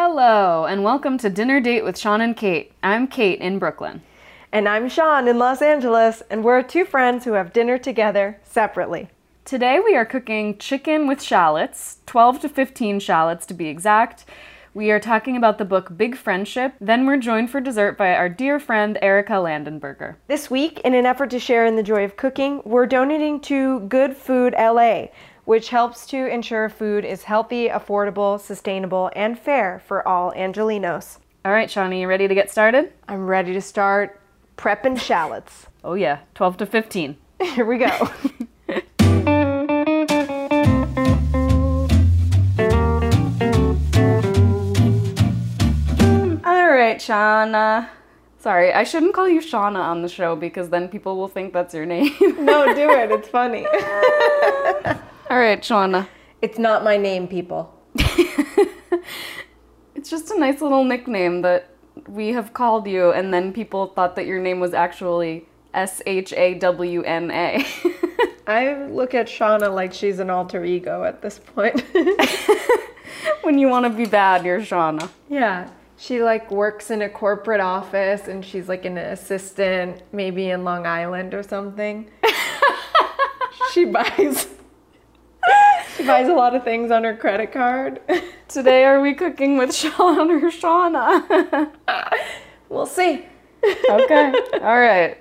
Hello, and welcome to Dinner Date with Sean and Kate. I'm Kate in Brooklyn. And I'm Sean in Los Angeles, and we're two friends who have dinner together separately. Today we are cooking chicken with shallots, 12 to 15 shallots to be exact. We are talking about the book Big Friendship. Then we're joined for dessert by our dear friend Erica Landenberger. This week, in an effort to share in the joy of cooking, we're donating to Good Food LA, which helps to ensure food is healthy, affordable, sustainable, and fair for all Angelinos. All right, Shawnee, you ready to get started? I'm ready to start prepping shallots. Oh, yeah, 12 to 15. Here we go. All right, Shauna. Sorry, I shouldn't call you Shauna on the show because then people will think that's your name. no, do it. It's funny. All right, Shauna. It's not my name, people. It's just a nice little nickname that we have called you, and then people thought that your name was actually S H A W N A. I look at Shauna like she's an alter ego at this point. when you want to be bad, you're Shauna. yeah. She like works in a corporate office and she's like an assistant maybe in Long Island or something. she buys She buys a lot of things on her credit card. Today, are we cooking with Sean or Shauna? we'll see. okay, all right.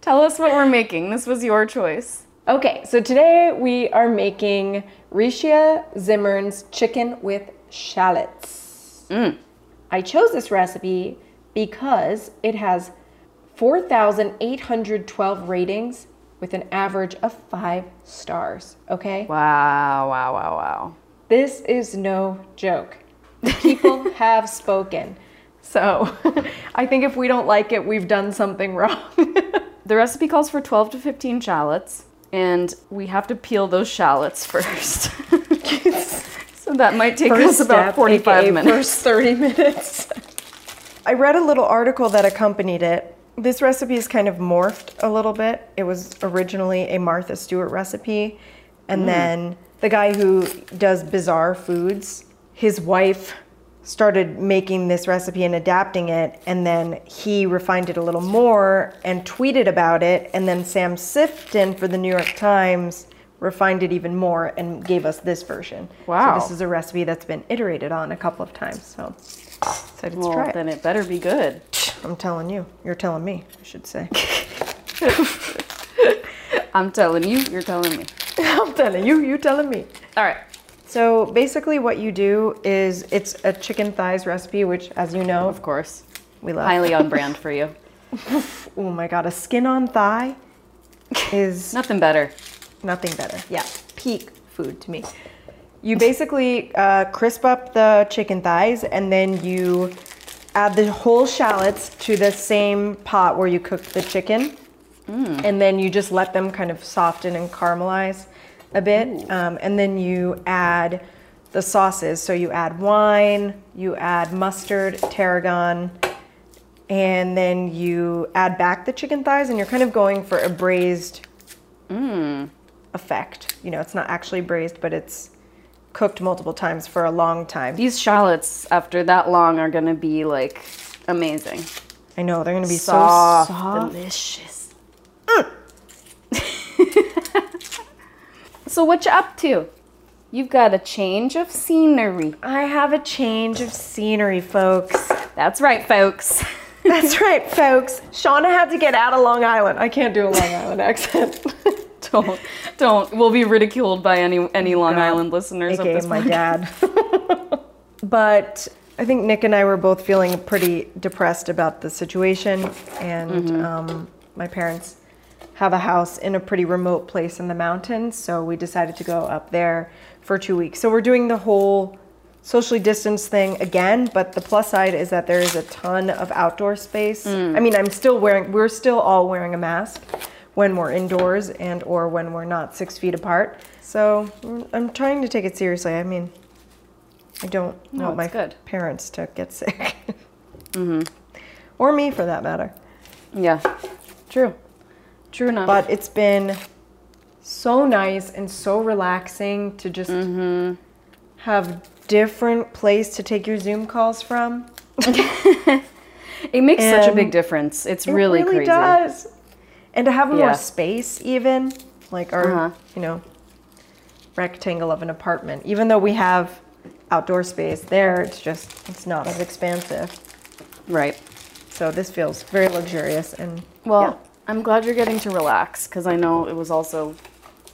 Tell us what we're making. This was your choice. Okay, so today we are making Rishia Zimmern's chicken with shallots. Mm. I chose this recipe because it has 4,812 ratings with an average of five stars. Okay? Wow, wow, wow, wow. This is no joke. People have spoken. So I think if we don't like it, we've done something wrong. The recipe calls for 12 to 15 shallots, and we have to peel those shallots first. so that might take us about 45 aka minutes. First 30 minutes. I read a little article that accompanied it. This recipe is kind of morphed a little bit. It was originally a Martha Stewart recipe, and mm. then the guy who does bizarre foods, his wife started making this recipe and adapting it, and then he refined it a little more and tweeted about it, and then Sam Sifton for the New York Times refined it even more and gave us this version. Wow. So this is a recipe that's been iterated on a couple of times. So excited to try it. then it better be good. I'm telling you. You're telling me, I should say. I'm telling you, you're telling me. I'm telling you, you're telling me. All right. So basically what you do is it's a chicken thighs recipe, which as you know, Of course. we love. Highly on brand for you. Oh my god, a skin on thigh is Nothing better. nothing better. Yeah, peak food to me. You basically uh, crisp up the chicken thighs and then you add the whole shallots to the same pot where you cooked the chicken. And then you just let them kind of soften and caramelize a bit. Um, and then you add the sauces. So you add wine, you add mustard, tarragon, and then you add back the chicken thighs, and you're kind of going for a braised effect. You know, it's not actually braised, but it's cooked multiple times for a long time. These shallots, after that long, are gonna be like amazing. I know they're gonna be Soft, so soft. delicious. Mm. so what you up to? You've got a change of scenery. I have a change of scenery, folks. That's right, folks. That's right, folks. Shauna had to get out of Long Island. I can't do a Long Island accent. don't, don't. We'll be ridiculed by any any Long God. Island listeners of AKA this my dad. but I think Nick and I were both feeling pretty depressed about the situation, and um, my parents have a house in a pretty remote place in the mountains, so we decided to go up there for two weeks. So we're doing the whole socially distanced thing again, but the plus side is that there is a ton of outdoor space. I mean, I'm still wearing, we're still all wearing a mask when we're indoors and or when we're not six feet apart. So mm, I'm trying to take it seriously. I mean, I don't No, want my good. parents to get sick. mm-hmm. Or me for that matter. Yeah, true. True enough. But it's been so nice and so relaxing to just have different place to take your Zoom calls from. It makes such a big difference. It's really, it really crazy. does. And to have more Yeah. space, even like our, Uh-huh. you know, rectangle of an apartment. Even though we have outdoor space there, it's just it's not as expansive. Right. So this feels very luxurious and Well, yeah. I'm glad you're getting to relax because I know it was also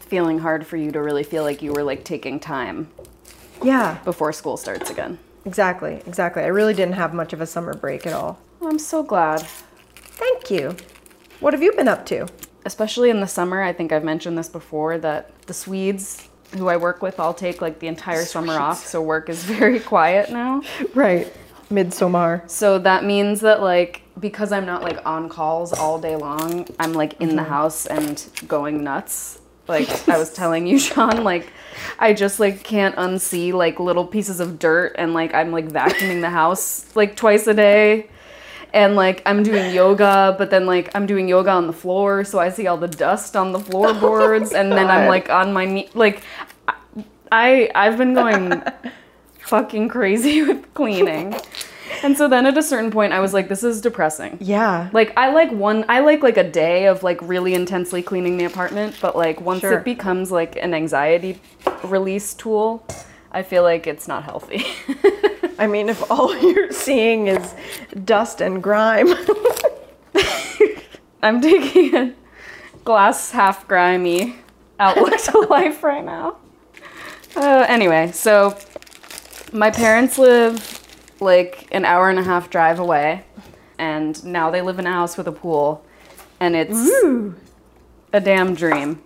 feeling hard for you to really feel like you were like taking time yeah, before school starts again. exactly, exactly. I really didn't have much of a summer break at all. Well, I'm so glad. Thank you. What have you been up to? Especially in the summer, I think I've mentioned this before that the Swedes who I work with all take like the entire summer off, so work is very quiet now. Right, midsummer. So that means that like because I'm not like on calls all day long, I'm like in the mm-hmm. house and going nuts. Like I was telling you, Sean, like I just like can't unsee like little pieces of dirt and like I'm like vacuuming the house like twice a day. And like I'm doing yoga, but then like I'm doing yoga on the floor, so I see all the dust on the floorboards, oh and then I'm like on my knee. Like I I've been going fucking crazy with cleaning. And so then at a certain point I was like this is depressing. Yeah. Like I like one I like like a day of like really intensely cleaning the apartment, but like once Sure. it becomes like an anxiety release tool, I feel like it's not healthy. I mean, if all you're seeing is dust and grime. I'm taking a glass half grimy outlook to life right now. Uh, anyway, so my parents live like an hour and a half drive away, and now they live in a house with a pool, and it's a damn dream.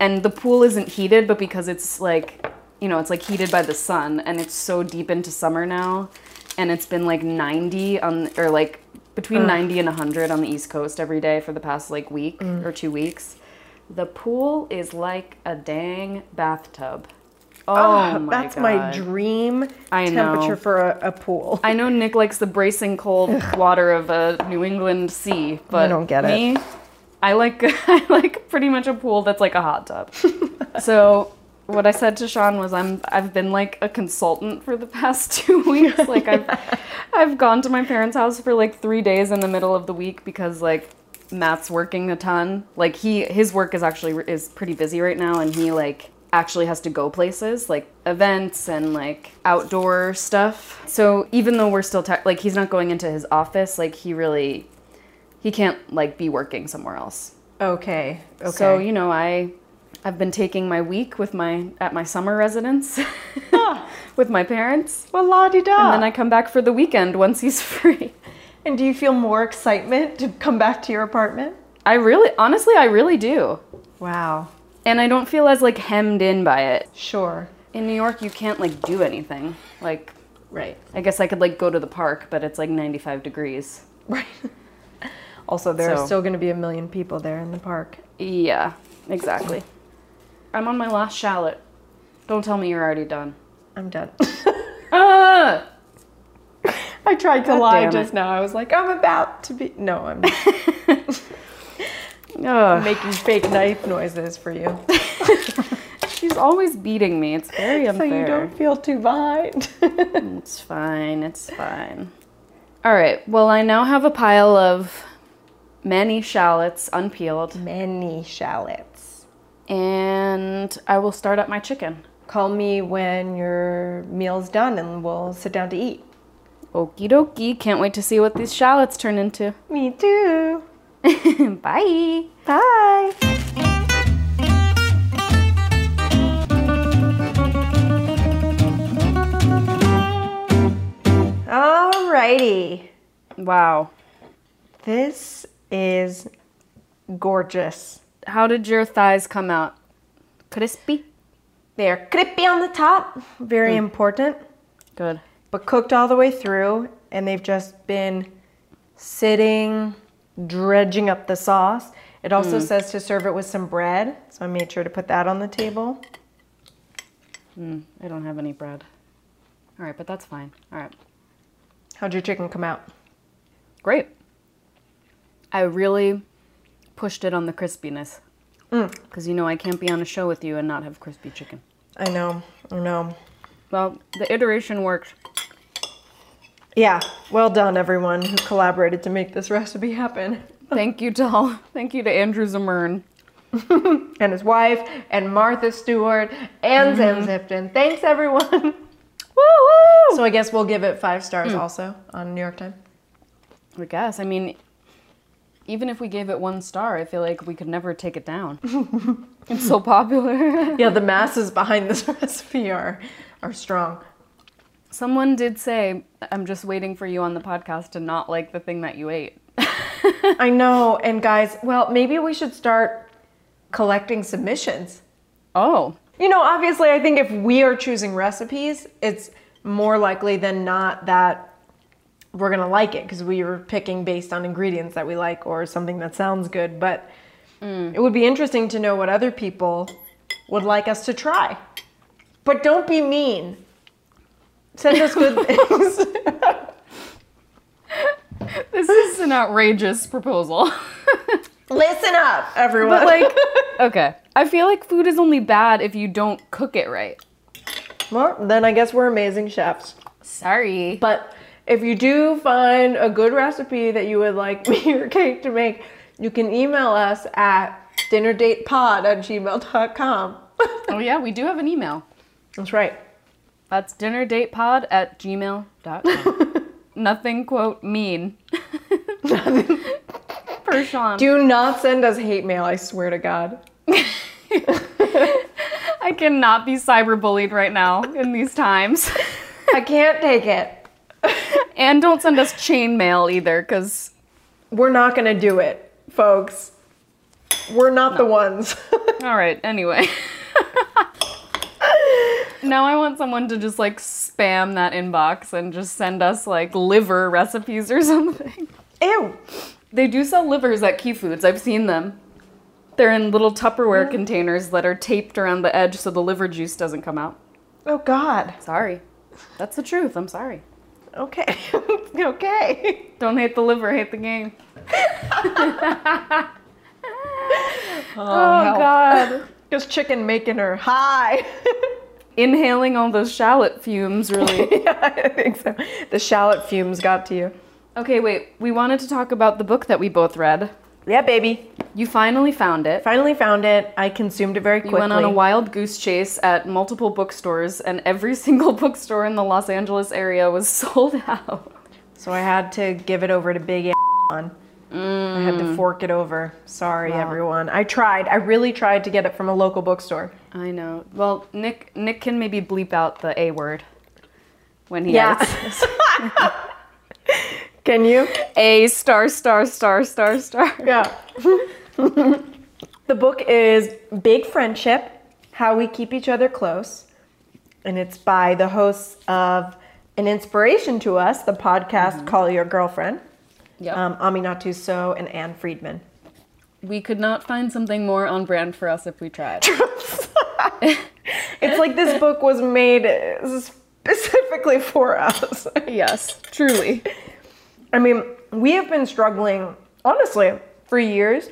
And the pool isn't heated, but because it's like, you know, it's like heated by the sun, and it's so deep into summer now, and it's been like 90 on, or like between 90 and 100 on the East Coast every day for the past like week or two weeks. The pool is like a dang bathtub. Oh, Ah, my that's God. my dream temperature for a, a pool. I know Nick likes the bracing cold water of a New England sea, but I don't get it. me, I like I like pretty much a pool that's like a hot tub. so what I said to Sean was I'm I've been like a consultant for the past two weeks. Like I've I've gone to my parents' house for like three days in the middle of the week because like Matt's working a ton. Like he his work is actually is pretty busy right now, and he like actually has to go places like events and like outdoor stuff. So even though we're still tech like he's not going into his office, like he really he can't like be working somewhere else. Okay. Okay. So you know I I've been taking my week with my at my summer residence with my parents. well, la di da. And then I come back for the weekend once he's free. And do you feel more excitement to come back to your apartment? I really honestly I really do. Wow. And I don't feel as like hemmed in by it. Sure. In New York you can't like do anything. Like Right. I guess I could like go to the park, but it's like 95 degrees. Right. also, there are So- still going to be a million people there in the park. Yeah, exactly. I'm on my last shallot. Don't tell me you're already done. I'm done. Ah! I tried to God lie just now. I was like, I'm about to be. No, I'm Ugh. making fake knife noises for you. She's always beating me. It's very unfair. so you don't feel too behind. It's fine. It's fine. All right. Well, I now have a pile of many shallots unpeeled, Many shallots. And I will start up my chicken. Call me when your meal's done and we'll sit down to eat. Okie dokie. Can't wait to see what these shallots turn into. Me too. Bye. Bye. Alrighty. Wow. This is gorgeous. How did your thighs come out? Crispy? They're crispy on the top, very hmm. important, Good. but cooked all the way through, and they've just been sitting, dredging up the sauce. It also hmm. says to serve it with some bread, so I made sure to put that on the table. Hmm, I don't have any bread. All right, but that's fine. All right. How'd your chicken come out? Great. I really pushed it on the crispiness. Mm. Because you know I can't be on a show with you and not have crispy chicken. I know, I know. Well, the iteration worked. Yeah, well done, everyone who collaborated to make this recipe happen. Thank you to all, thank you to Andrew Zimmern. And his wife, and Martha Stewart, and Sam mm-hmm. Sifton. Thanks, everyone. Woo woo! So I guess we'll give it five stars mm. also on New York Times. I guess. I mean, even if we gave it one star, I feel like we could never take it down. it's so popular. Yeah, the masses behind this recipe are are strong. Someone did say, I'm just waiting for you on the podcast to not like the thing that you ate. I know, and guys, well, maybe we should start collecting submissions. Oh, You know, obviously, I think if we are choosing recipes, it's more likely than not that we're gonna like it because we were picking based on ingredients that we like or something that sounds good. But mm. it would be interesting to know what other people would like us to try. But don't be mean. Send us good things. this is an outrageous proposal. Listen up, everyone. but, like, okay. I feel like food is only bad if you don't cook it right. well, then I guess we're amazing chefs. Sorry. But if you do find a good recipe that you would like me or Kate to make, you can email us at dinnerdatepod at gmail.com. Oh, yeah, we do have an email. That's right. That's dinnerdatepod at gmail.com. Nothing, quote, mean. Nothing. For Sean. Do not send us hate mail, I swear to God. I cannot be cyberbullied right now in these times. I can't take it. and don't send us chain mail either, because We're not going to do it, folks. We're not the ones. All right, anyway. now I want someone to just like spam that inbox and just send us like liver recipes or something. Ew. They do sell livers at Key Foods. I've seen them. They're in little Tupperware mm. containers that are taped around the edge so the liver juice doesn't come out. Oh, God. Sorry. That's the truth. I'm sorry. Okay. okay. Don't hate the liver, hate the game. Oh, Oh, God. Just chicken making her high. Inhaling all those shallot fumes really. yeah, I think so. The shallot fumes got to you. Okay, wait. We wanted to talk about the book that we both read. Yeah, baby. You finally found it. Finally found it. I consumed it very quickly. You went on a wild goose chase at multiple bookstores, and every single bookstore in the Los Angeles area was sold out. So I had to give it over to Big on. I had to mm. fork it over. Sorry, Wow. everyone. I tried. I really tried to get it from a local bookstore. I know. Well, Nick Nick can maybe bleep out the A word when he Yeah. Can you? A star star star star star. Yeah. the book is Big Friendship How We Keep Each Other Close. And it's by the hosts of An Inspiration to Us, the podcast Call Your Girlfriend, Yep. um, Aminatou Sow and Ann Friedman. we could not find something more on brand for us if we tried. It's like this book was made specifically for us. yes, truly. I mean, we have been struggling, honestly, for years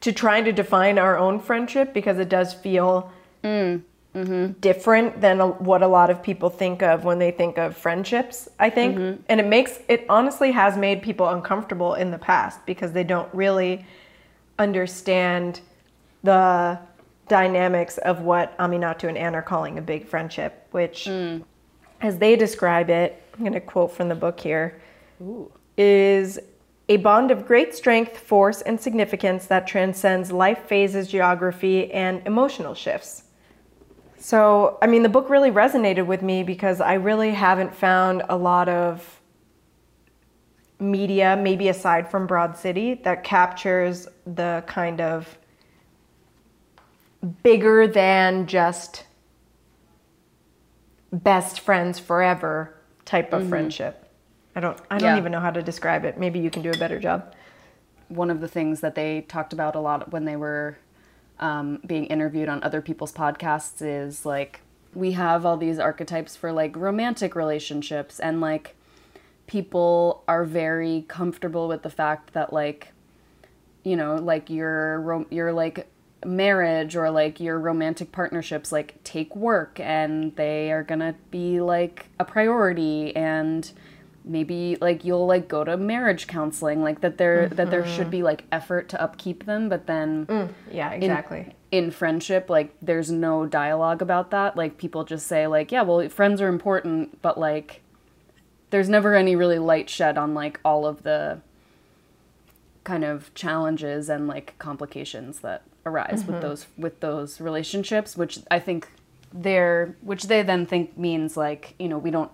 to try to define our own friendship because it does feel mm, mm-hmm. different than a, what a lot of people think of when they think of friendships, I think. Mm-hmm. And it makes, it honestly has made people uncomfortable in the past because they don't really understand the dynamics of what Aminatou and Ann are calling a big friendship, which, mm. as they describe it, I'm going to quote from the book here is a bond of great strength, force, and significance that transcends life phases, geography, and emotional shifts. So, I mean, the book really resonated with me because I really haven't found a lot of media, maybe aside from Broad City, that captures the kind of bigger than just best friends forever type of mm-hmm. friendship. I don't I don't Yeah. even know how to describe it. Maybe you can do a better job. One of the things that they talked about a lot when they were um, being interviewed on other people's podcasts is like we have all these archetypes for like romantic relationships and like people are very comfortable with the fact that like you know like your your like marriage or like your romantic partnerships like take work and they are going to be like a priority and maybe like you'll like go to marriage counseling like that there that there should mm-hmm. be like effort to upkeep them but then mm, Yeah, exactly. in friendship like there's no dialogue about that. Like people just say like yeah well friends are important but like there's never any really light shed on like all of the kind of challenges and like complications that arise with mm-hmm. those with those relationships which i think they're which they then think means like you know we don't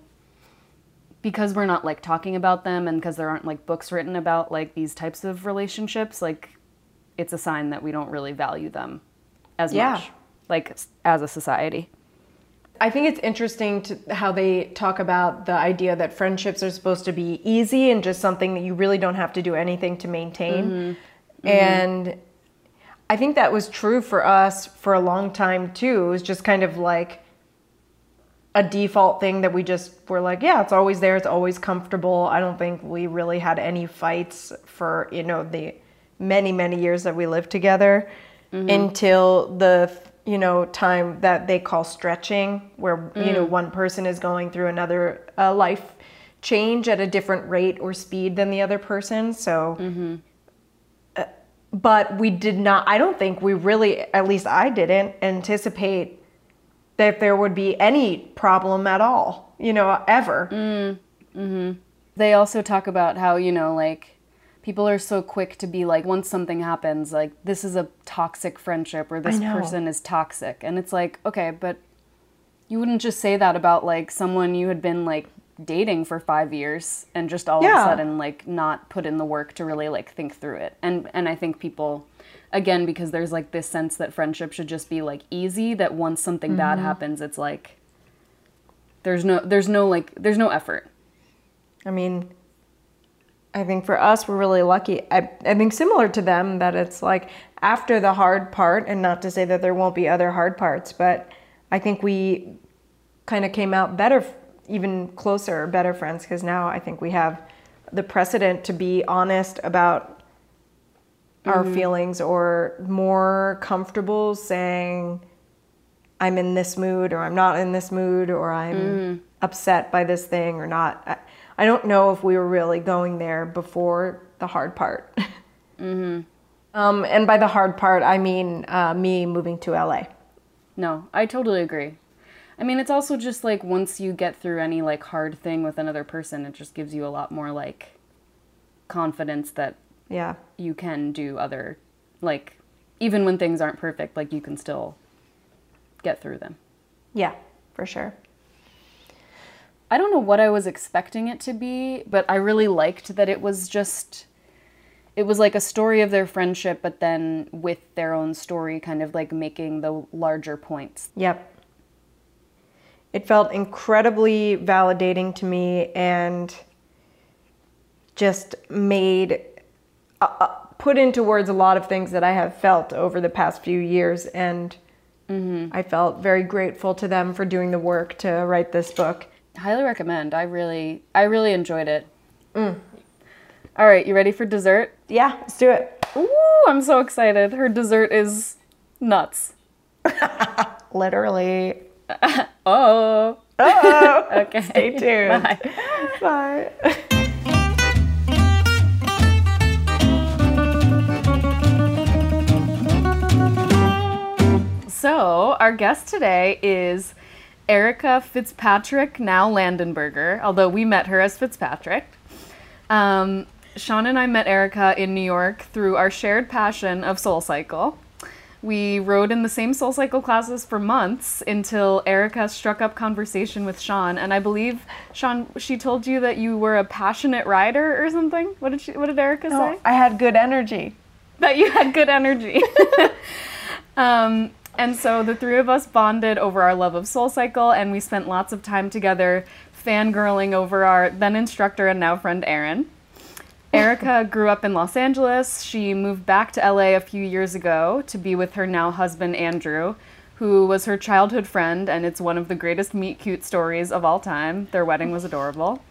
because we're not like talking about them and because there aren't like books written about like these types of relationships like it's a sign that we don't really value them as Yeah. much like as a society I think it's interesting to how they talk about the idea that friendships are supposed to be easy and just something that you really don't have to do anything to maintain. Mm-hmm. Mm-hmm. And I think that was true for us for a long time too. It was just kind of like a default thing that we just were like, yeah, it's always there, it's always comfortable. I don't think we really had any fights for, you know, the many, many years that we lived together until the, you know, time that they call stretching, where, you know, one person is going through another uh, life change at a different rate or speed than the other person. So, uh, but we did not, I don't think we really, at least I didn't anticipate that there would be any problem at all, you know, ever. Mm, mm-hmm. they also talk about how you know like people are so quick to be like once something happens like this is a toxic friendship or this person is toxic. And it's like okay but you wouldn't just say that about like someone you had been like dating for five years and just all of a sudden like not put in the work to really like think through it. And and i think people again because there's like this sense that friendship should just be like easy that once something bad mm-hmm. happens it's like there's no there's no like there's no effort I mean, I think for us, we're really lucky. I, I think similar to them that it's like after the hard part, and not to say that there won't be other hard parts, but I think we kind of came out better, even closer, better friends, because now I think we have the precedent to be honest about our feelings or more comfortable saying, I'm in this mood or I'm not in this mood or I'm upset by this thing or not. I, I don't know if we were really going there before the hard part. um, and by the hard part, I mean uh, me moving to LA. No, I totally agree. I mean, it's also just like once you get through any like hard thing with another person, it just gives you a lot more like confidence that Yeah. you can do other like even when things aren't perfect, like you can still get through them. Yeah, for sure. I don't know what I was expecting it to be, but I really liked that it was just it was like a story of their friendship but then with their own story kind of like making the larger points. Yep. It felt incredibly validating to me and just made, uh, uh, put into words a lot of things that I have felt over the past few years. And I felt very grateful to them for doing the work to write this book. highly recommend. I really, I really enjoyed it. All right, you ready for dessert? Yeah, let's do it. Ooh, I'm so excited. Her dessert is nuts. Literally. Oh. Oh, Okay. Stay tuned. Bye. Bye. So, our guest today is Erica Fitzpatrick, now Landenberger, although we met her as Fitzpatrick. Um, Sean and I met Erica in New York through our shared passion of Soul Cycle. We rode in the same Soul Cycle classes for months until Erica struck up conversation with Sean, and I believe Sean, she told you that you were a passionate rider or something. What did she? What did Erica say? Oh, I had good energy. that you had good energy. um, and so the three of us bonded over our love of Soul Cycle, and we spent lots of time together fangirling over our then instructor and now friend Erin. Erica grew up in Los Angeles. She moved back to LA a few years ago to be with her now husband Andrew, who was her childhood friend, and it's one of the greatest meet cute stories of all time. Their wedding was adorable.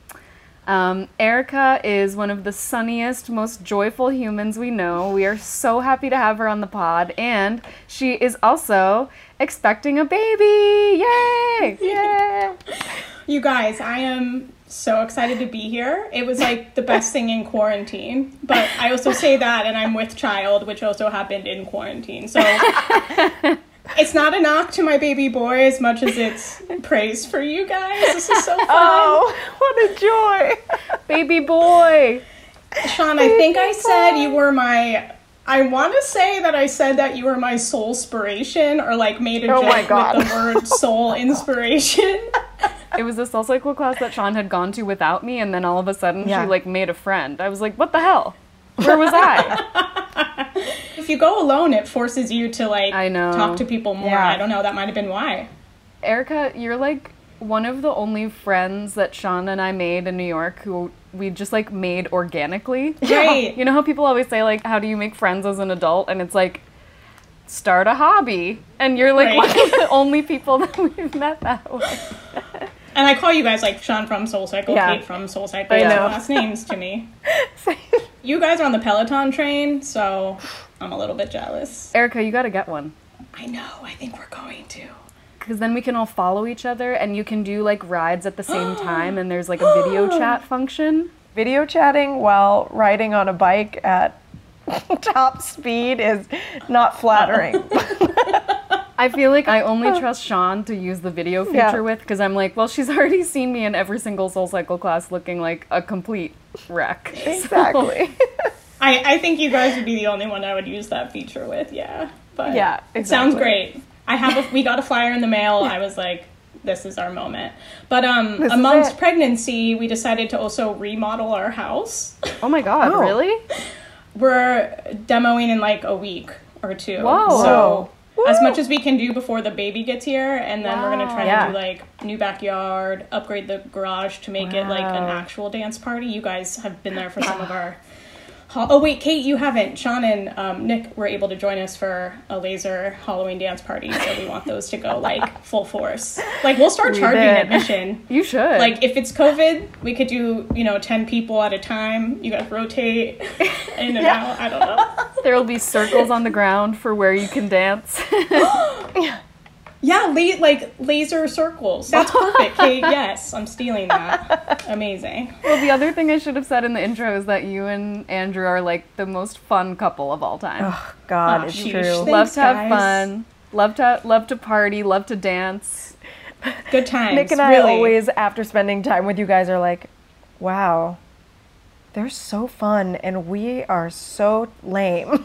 Um, Erica is one of the sunniest, most joyful humans we know. We are so happy to have her on the pod, and she is also expecting a baby. Yay! Yeah. You guys, I am so excited to be here. It was like the best thing in quarantine. But I also say that, and I'm with child, which also happened in quarantine. So it's not a knock to my baby boy as much as it's praise for you guys. This is so fun. Oh, what a joy. Baby boy! Sean, I think I said you were my. I want to say that I said that you were my soul inspiration, or like made a Oh joke with the word soul inspiration. It was a soul cycle class that Sean had gone to without me, and then all of a sudden Yeah. she like made a friend. I was like, what the hell? Where was I? If you go alone, it forces you to like I know. talk to people more. Yeah. I don't know. That might have been why. Erica, you're like one of the only friends that Sean and I made in New York who we just like made organically. Right. You know how people always say like how do you make friends as an adult and it's like start a hobby and you're like Right. one of the only people that we've met that way. And I call you guys like Sean from Soul Cycle, Yeah. Kate from Soul Cycle. I Those are know. last names to me. You guys are on the Peloton train, so I'm a little bit jealous. Erica, you got to get one. I know. I think we're going to. Because then we can all follow each other and you can do like rides at the same time and there's like a video chat function. Video chatting while riding on a bike at top speed is not flattering. I feel like I only trust Sean to use the video feature Yeah. with because I'm like, well, she's already seen me in every single Soul Cycle class looking like a complete wreck. So- exactly. I, I think you guys would be the only one I would use that feature with. Yeah. But Yeah, it sounds great. I have a, we got a flyer in the mail. I was like, this is our moment. But um, This amongst pregnancy, we decided to also remodel our house. oh my god, Oh. really? We're demoing in like a week or two. Whoa. So Whoa. as much as we can do before the baby gets here, and then we're gonna try Wow. to do like new backyard, upgrade the garage to make it like an actual dance party. You guys have been there for some of our. Oh wait, Kate, you haven't. Sean and um, Nick were able to join us for a laser Halloween dance party, so we want those to go like full force. Like we'll start charging admission. You should. Like if it's COVID, we could do you know ten people at a time. You guys rotate in and Yeah. out. I don't know. there will be circles on the ground for where you can dance. Yeah, la- like laser circles. That's perfect, Kate. Yes, I'm stealing that. Amazing. well, the other thing I should have said in the intro is that you and Andrew are like the most fun couple of all time. Oh, God, Aw, it's sheesh. true. Thank- love to have guys. fun. Love to love to party. Love to dance. Good times. Nick and I really. always, after spending time with you guys, are like, wow, they're so fun and we are so lame.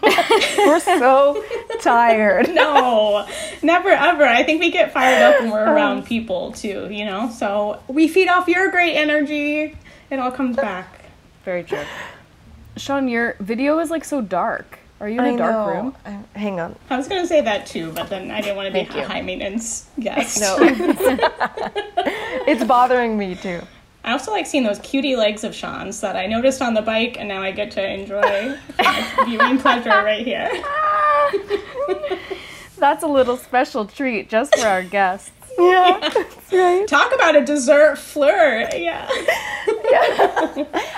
We're so tired. No, never ever. I think we get fired up when we're um, around people too. You know, so we feed off your great energy. It all comes back. Very true. Sean, your video is like so dark. Are you in a I dark know. room? I- Hang on. I was gonna say that too, but then I didn't want to be a high maintenance guest. No. it's bothering me too. I also like seeing those cutie legs of Sean's that I noticed on the bike, and now I get to enjoy viewing pleasure right here. That's a little special treat just for our guests. Yeah, that's right. Talk about a dessert flirt. Yeah.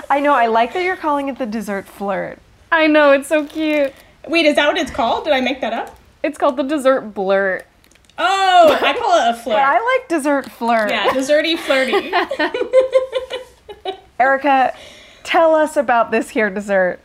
I know. I like that you're calling it the dessert flirt. I know, it's so cute. Wait, is that what it's called? Did I make that up? It's called the dessert blurt. Oh, I call it a flirt. I like dessert flirt. Yeah, desserty flirty. Erica, tell us about this here dessert.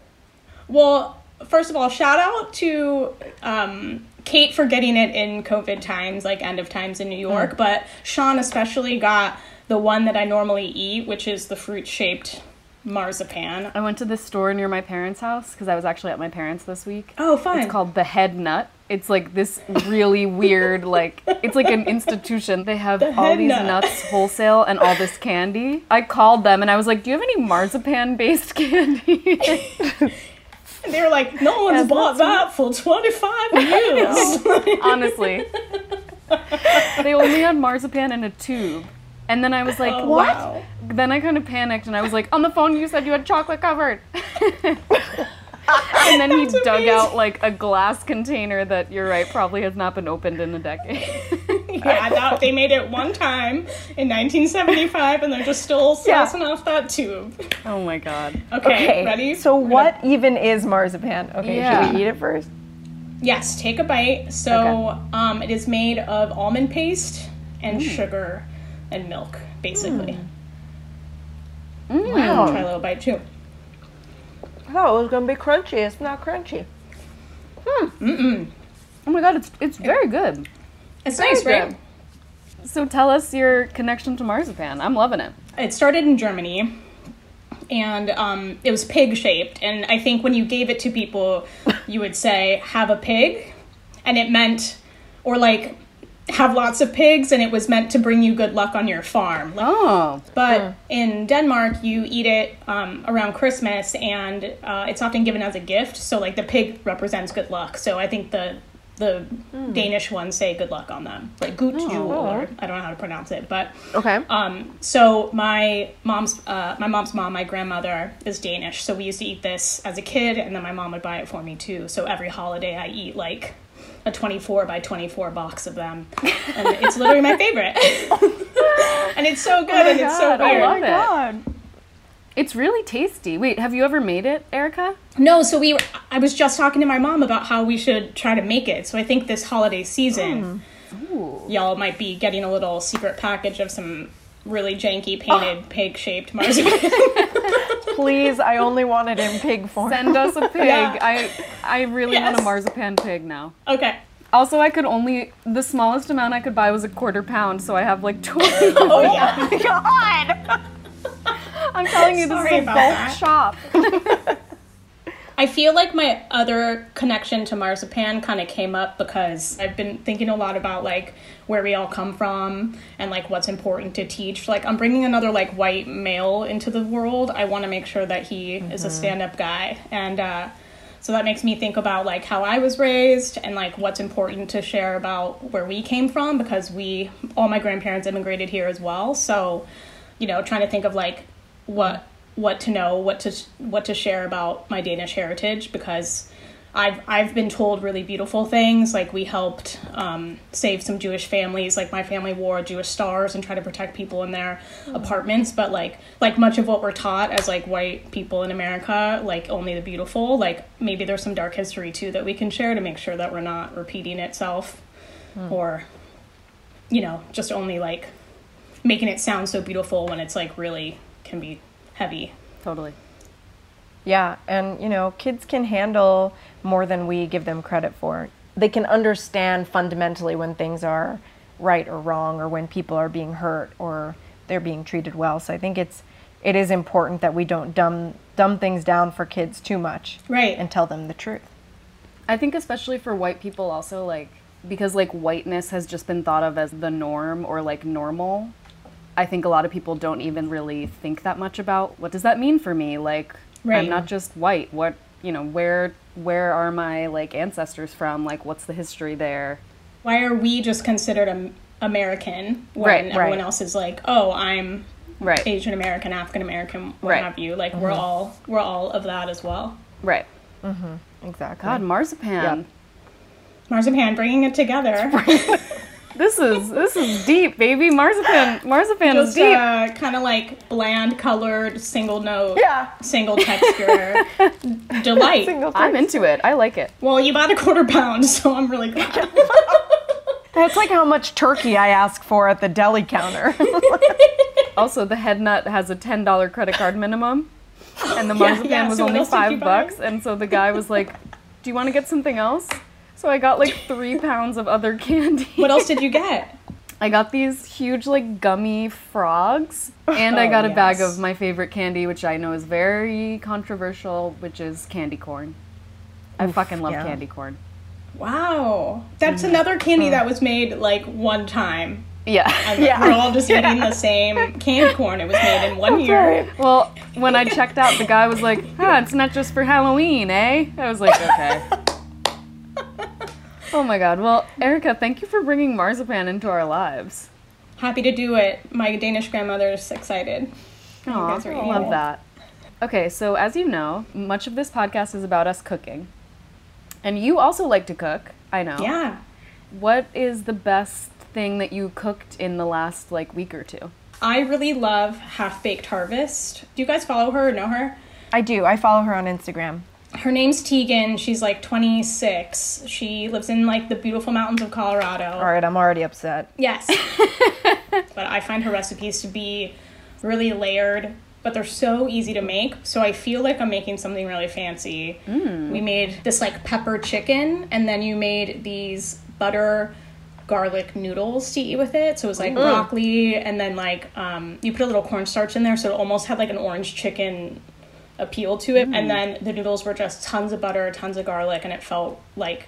Well, first of all, shout out to um, Kate for getting it in COVID times, like end of times in New York. Mm. But Sean especially got the one that I normally eat, which is the fruit shaped marzipan. I went to this store near my parents' house because I was actually at my parents' this week. Oh, fun. It's called the Head Nut. It's like this really weird, like it's like an institution. They have all these Nut. nuts wholesale and all this candy. I called them and I was like, "Do you have any marzipan-based candy?" And they were like, no one's bought that for 25 years. Honestly, they only had marzipan in a tube. And then I was like, Oh, "What?" wow. Then I kind of panicked and I was like, "On the phone, you said you had chocolate covered." and then he That's dug amazing. out like a glass container that you're right probably has not been opened in a decade. Yeah, that, they made it one time in 1975, and they're just still Yeah. slicing off that tube. Oh my god. Okay, ready? So We're what gonna- even is marzipan? Okay, Yeah. should we eat it first? Yes, take a bite. So um, it is made of almond paste and sugar and milk, basically. Wow. Try a little bite too. I thought it was gonna be crunchy. It's not crunchy. Hmm. Oh my god, it's it's very good. It's nice, Very right? So tell us your connection to marzipan. I'm loving it. It started in Germany, and um, it was pig shaped. And I think when you gave it to people, you would say, "Have a pig," and it meant, or like, have lots of pigs, and it was meant to bring you good luck on your farm. Oh. But in Denmark, you eat it um, around Christmas, and uh, it's often given as a gift. So, like the pig represents good luck. So, I think the the Danish ones say good luck on them, like gut jul, or I don't know how to pronounce it, but Okay. um, so my mom's uh, my mom's mom, my grandmother is Danish, so we used to eat this as a kid, and then my mom would buy it for me too. So every holiday, I eat like a twenty four by twenty four box of them, and it's literally my favorite. and it's so oh good, and it's so God, I weird. love oh it. It's really tasty. Wait, have you ever made it, Erica? No, so we. Were, I was just talking to my mom about how we should try to make it. So I think this holiday season, mm. y'all might be getting a little secret package of some really janky painted ah. pig shaped marzipan. Please, I only want it in pig form. Send us a pig. Yeah. I I really want a marzipan pig now. okay. Also, I could only the smallest amount I could buy was a quarter pound, so I have like twenty. Oh yeah. God. I'm telling you, this Sorry is a bulk that. shop. I feel like my other connection to marzipan kind of came up because I've been thinking a lot about like where we all come from and like what's important to teach. Like I'm bringing another like white male into the world. I want to make sure that he is a stand-up guy and uh so that makes me think about like how I was raised and like what's important to share about where we came from because we all my grandparents immigrated here as well. So, you know, trying to think of like what what to know, what to what to share about my Danish heritage because I've I've been told really beautiful things. Like we helped um, save some Jewish families. Like my family wore Jewish stars and tried to protect people in their apartments. But like like much of what we're taught as like white people in America, like only the beautiful. Like maybe there's some dark history too that we can share to make sure that we're not repeating itself, or you know just only like making it sound so beautiful when it's like really can be heavy. Totally. Yeah, and you know, kids can handle more than we give them credit for. They can understand fundamentally when things are right or wrong or when people are being hurt or they're being treated well. So I think it's it is important that we don't dumb dumb things down for kids too much Right. and tell them the truth. I think especially for white people also like because like whiteness has just been thought of as the norm or like normal. I think a lot of people don't even really think that much about what does that mean for me? Like Right. I'm not just white. What, you know, where where are my like ancestors from? Like what's the history there? Why are we just considered am- American when Right, everyone right. else is like, oh, I'm Right. Asian American, African American, what Right. have you? Like we're all we're all of that as well. Right. Mm-hmm. Exactly. God, marzipan. Marzipan bringing it together. This is this is deep, baby. Marzipan marzipan is Just deep. uh, kind of like bland colored, single note, Yeah. single texture delight. Single I'm into it. I like it. Well, you bought a quarter pound, so I'm really glad. That's like how much turkey I ask for at the deli counter. Also, the head nut has a ten dollar credit card minimum, and the marzipan yeah, was so only else did you five bucks. And so the guy was like, "Do you want to get something else?" So I got like three pounds of other candy. what else did you get? I got these huge like gummy frogs, and I got a bag of my favorite candy, which I know is very controversial, which is candy corn. I fucking love yeah. candy corn. Wow, that's Mm-hmm. another candy that was made like one time. Yeah. And we're all just eating the same candy corn. It was made in one year. Well, when I checked out, the guy was like, "Ah, it's not just for Halloween, eh?" I was like, "Okay." Oh my god. Well, Erica, thank you for bringing marzipan into our lives. Happy to do it. My Danish grandmother's excited. Aw, guys are eating love it. that. Okay, so as you know, much of this podcast is about us cooking. And you also like to cook, I know. Yeah. What is the best thing that you cooked in the last like week or two? I really love Half Baked Harvest. Do you guys follow her or know her? I do. I follow her on Instagram. Her name's Tieghan. She's like 26. She lives in like the beautiful mountains of Colorado. All right, I'm already upset. Yes. but I find her recipes to be really layered, but they're so easy to make. So I feel like I'm making something really fancy. We made this like pepper chicken, and then you made these butter garlic noodles to eat with it. So it was like broccoli, and then like um, you put a little cornstarch in there, so it almost had like an orange chicken appeal to it. And mm. then the noodles were just tons of butter, tons of garlic, and it felt like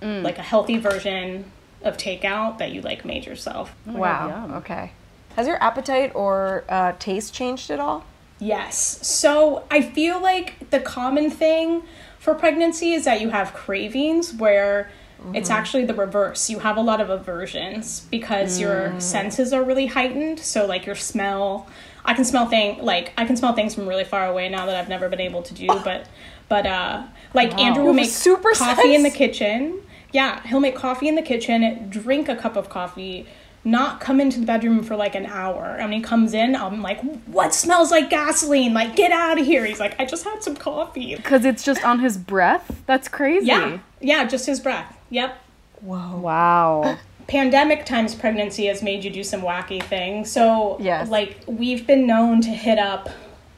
mm. like a healthy version of takeout that you like made yourself. Oh wow. yum. Okay. Has your appetite or uh, taste changed at all? Yes. So I feel like the common thing for pregnancy is that you have cravings where it's mm-hmm. actually the reverse. You have a lot of aversions because your mm. senses are really heightened. So like your smell, I can smell thing like I can smell things from really far away now that I've never been able to do. But but uh like Andrew will You have make super coffee in the kitchen. Yeah, he'll make coffee in the kitchen, drink a cup of coffee, not come into the bedroom for like an hour. And when he comes in, I'm like, what smells like gasoline? Like, get out of here. He's like, I just had some coffee. Because it's just on his breath? That's crazy. Yeah. Yeah, just his breath. Yep. Whoa. Wow. Pandemic times pregnancy has made you do some wacky things. So, Yes. like, we've been known to hit up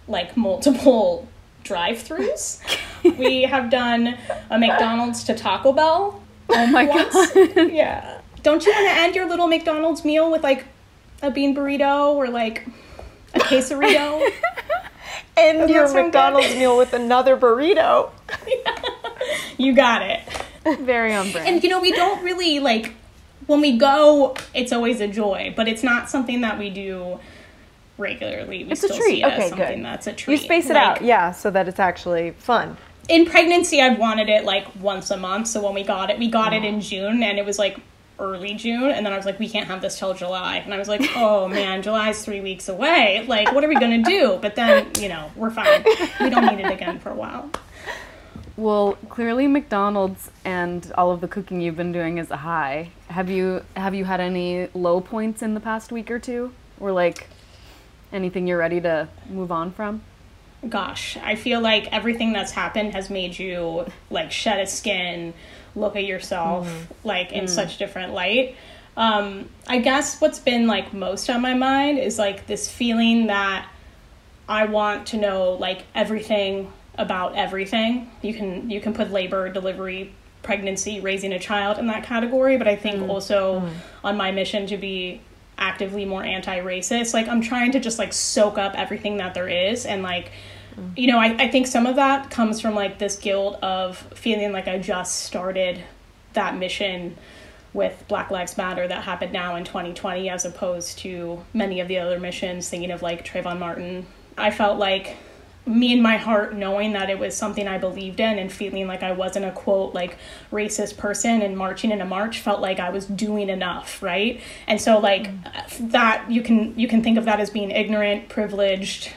like multiple drive throughs. we have done a McDonald's to Taco Bell. Oh my once. god. yeah. Don't you want to end your little McDonald's meal with like a bean burrito or like a quesarito? And Doesn't your McDonald's good? meal with another burrito. you got it. Very on brand. And you know, we don't really like when we go, it's always a joy, but it's not something that we do regularly. We It's a treat. see it Okay, something good. that's a treat. You space it Like, out, yeah, so that it's actually fun. In pregnancy, I've wanted it like once a month. So when we got it, we got it Oh. in June, and it was like early June, and then I was like, we can't have this till July, and I was like, oh man, July's three weeks away. Like, what are we gonna do? But then, you know, we're fine. We don't need it again for a while. Well, clearly McDonald's and all of the cooking you've been doing is a high. Have you have you had any low points in the past week or two? Or like anything you're ready to move on from? gosh, I feel like everything that's happened has made you like shed a skin, look at yourself like in such different light. Um, I guess what's been like most on my mind is like this feeling that I want to know like everything about everything. You can you can put labor, delivery, pregnancy, raising a child in that category, but I think mm. also mm. on my mission to be actively more anti-racist, like I'm trying to just like soak up everything that there is and like mm. you know, I, I think some of that comes from like this guilt of feeling like I just started that mission with Black Lives Matter that happened now in 2020 as opposed to many of the other missions, thinking of like Trayvon Martin. I felt like me in my heart knowing that it was something I believed in and feeling like I wasn't a quote like racist person and marching in a march felt like I was doing enough, right? And so like that you can you can think of that as being ignorant, privileged,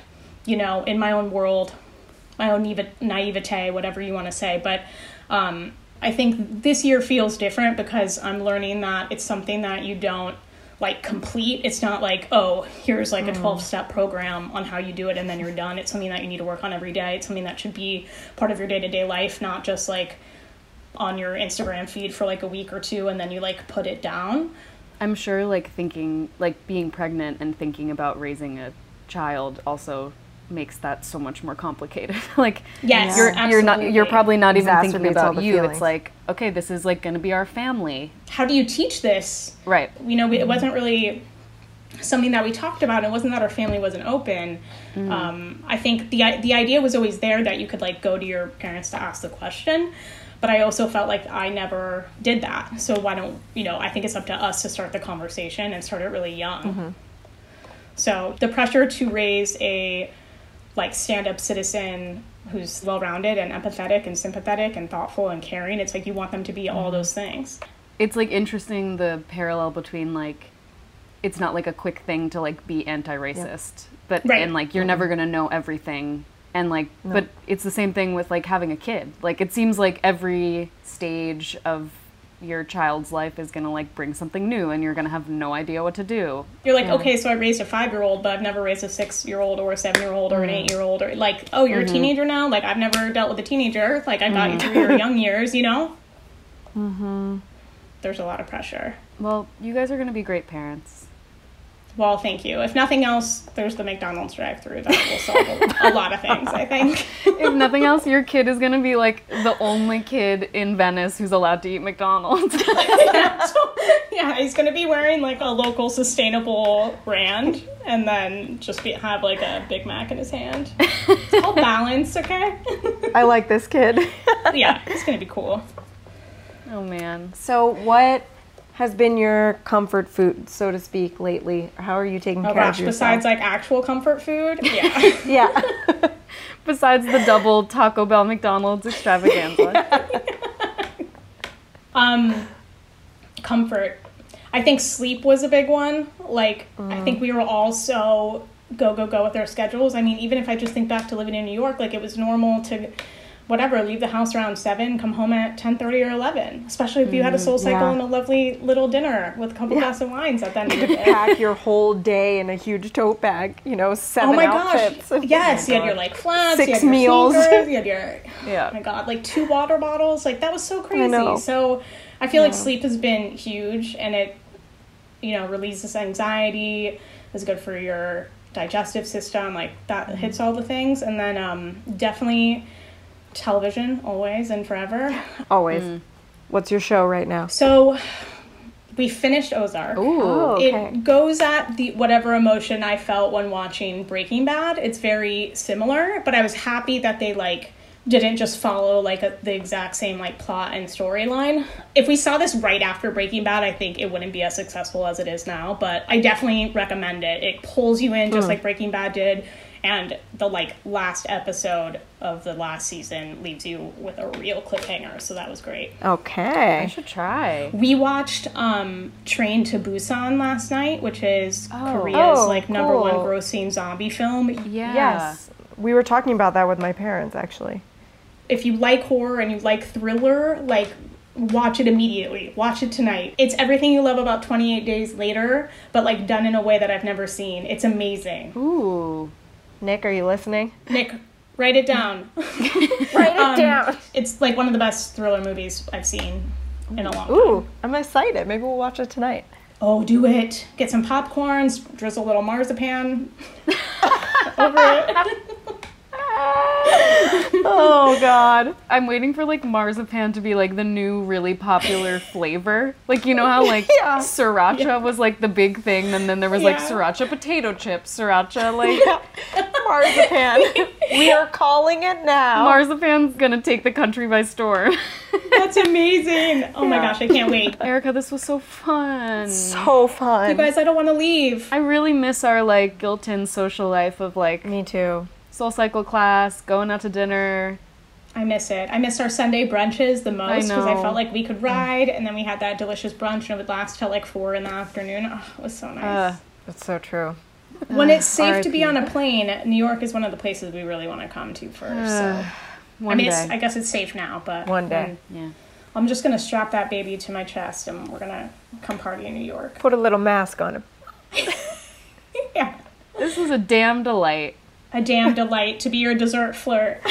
you know, in my own world, my own naive- naivete, whatever you want to say. But um, I think this year feels different because I'm learning that it's something that you don't like complete. It's not like, oh, here's like a hmm. 12 step program on how you do it and then you're done. It's something that you need to work on every day. It's something that should be part of your day to day life, not just like on your Instagram feed for like a week or two and then you like put it down. I'm sure like thinking like being pregnant and thinking about raising a child also makes that so much more complicated. like Yes, you're you're not you're probably not even thinking about you. feelings. It's like, okay, this is like going to be our family. How do you teach this Right. you know, we- it wasn't really something that we talked about. It wasn't that our family wasn't open. Um, I think the the idea was always there that you could like go to your parents to ask the question, but I also felt like I never did that. So why don't you know? I think it's up to us to start the conversation and start it really young. So the pressure to raise a like stand up citizen who's well rounded and empathetic and sympathetic and thoughtful and caring. It's like you want them to be all mm-hmm. those things. It's like interesting the parallel between like it's not like a quick thing to like be anti-racist, but Right. and like you're mm-hmm. never going to know everything and like but it's the same thing with like having a kid. Like it seems like every stage of your child's life is going to like bring something new and you're going to have no idea what to do. You're like, okay, so I raised a five year old, but I've never raised a six year old or a seven year old or an Mm. eight year old or like, oh, you're a teenager now? Like, I've never dealt with a teenager. Like, I got Mm. you through your young years, you know? Mm-hmm. There's a lot of pressure. Well, you guys are going to be great parents. Well, thank you. If nothing else, there's the McDonald's drive through that will solve a, a lot of things, I think. if nothing else, your kid is going to be like the only kid in Venice who's allowed to eat McDonald's. So, yeah, he's gonna be wearing like a local sustainable brand, and then just be, have like a Big Mac in his hand. It's all balanced, okay? I like this kid. yeah, it's gonna be cool. oh man. so, what has been your comfort food, so to speak, lately? How are you taking Oh care gosh, of yourself? besides like actual comfort food, yeah. yeah. Besides the double Taco Bell McDonald's extravaganza. Um, comfort. I think sleep was a big one. Like, I think we were all so go, go, go with our schedules. I mean, even if I just think back to living in New York, like it was normal to whatever, leave the house around 7, come home at 10.30 or 11. Especially if you had a SoulCycle yeah. and a lovely little dinner with a couple Yeah. glass of wines at the end of the day. Pack your whole day in a huge tote bag, you know, seven Oh my outfits. gosh! Yes, you had your like flats, you Six had your meals. sneakers, you had your Yeah. oh my god, like two water bottles. Like that was so crazy. know. So I feel like sleep has been huge, and it, you know, releases anxiety. Is good for your digestive system. Like that Mm-hmm. hits all the things, and then um, definitely television always and forever. Always. Mm. What's your show right now? So we finished Ozark. Ooh. Oh, okay. It goes at the whatever emotion I felt when watching Breaking Bad. It's very similar, but I was happy that they like didn't just follow like a, the exact same like plot and storyline. If we saw this right after Breaking Bad, I think it wouldn't be as successful as it is now, but I definitely recommend it. It pulls you in just like Breaking Bad did. And the like last episode of the last season leaves you with a real cliffhanger, so that was great. Okay. I should try. We watched um, Train to Busan last night, which is Oh. Korea's Oh, like number one grossing zombie film. Yeah. Yes. We were talking about that with my parents, actually. If you like horror and you like thriller, like watch it immediately. Watch it tonight. It's everything you love about 28 Days Later, but like done in a way that I've never seen. It's amazing. Ooh. Nick, are you listening? Nick, write it down. Write it Um, It's like one of the best thriller movies I've seen in a long time. Ooh, I'm excited. Maybe we'll watch it tonight. Oh, do it. Get some popcorns, drizzle a little marzipan over it. Oh God. I'm waiting for like marzipan to be like the new really popular flavor. Like you know how like Yeah. sriracha was like the big thing, and then there was like Yeah. sriracha potato chips, sriracha like Marzipan. we are calling it now. marzipan's gonna take the country by storm. That's amazing. Oh my gosh, I can't wait. Erica, this was so fun. so fun. You guys, I don't want to leave. I really miss our like Gilton social life of like Me too. Soul cycle class, going out to dinner. I miss it. I miss our Sunday brunches the most because I, know. felt like we could ride, and then we had that delicious brunch, and it would last till like four in the afternoon. Oh, it was so nice. Uh, That's so true. when it's safe to be on a plane, New York is one of the places we really want to come to first. so. one I mean, day. it's, I guess it's safe now, but One day. yeah. I'm just gonna strap that baby to my chest, and we're gonna come party in New York. Put a little mask on him. Yeah. This is a damn delight. A damn delight to be your dessert flirt.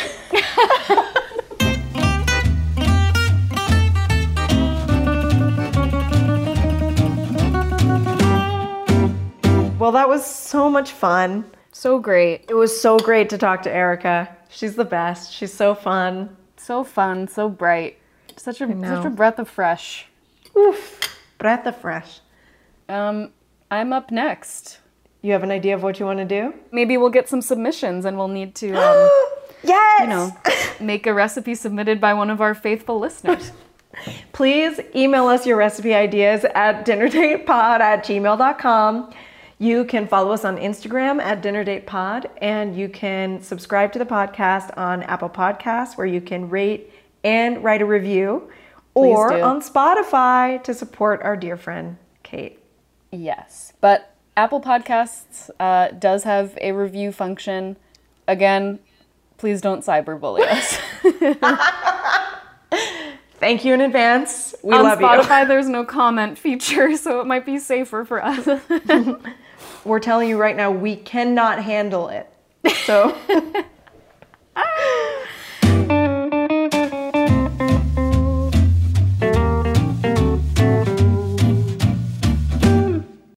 Well, that was so much fun. So great. It was so great to talk to Erica. She's the best. She's so fun. So fun, so bright. Such a such a breath of fresh. Oof. Breath of fresh. Um, I'm up next. You have an idea of what you want to do? Maybe we'll get some submissions and we'll need to um, yes. you know, make a recipe submitted by one of our faithful listeners. Please email us your recipe ideas at dinnerdatepod at gmail.com. You can follow us on Instagram at dinnerdatepod, and you can subscribe to the podcast on Apple Podcasts, where you can rate and write a review, or do. on Spotify to support our dear friend Kate. Yes, but Apple Podcasts uh, does have a review function. Again, please don't cyberbully us. Thank you in advance. We On love Spotify, there's no comment feature, so it might be safer for us. We're telling you right now, we cannot handle it. So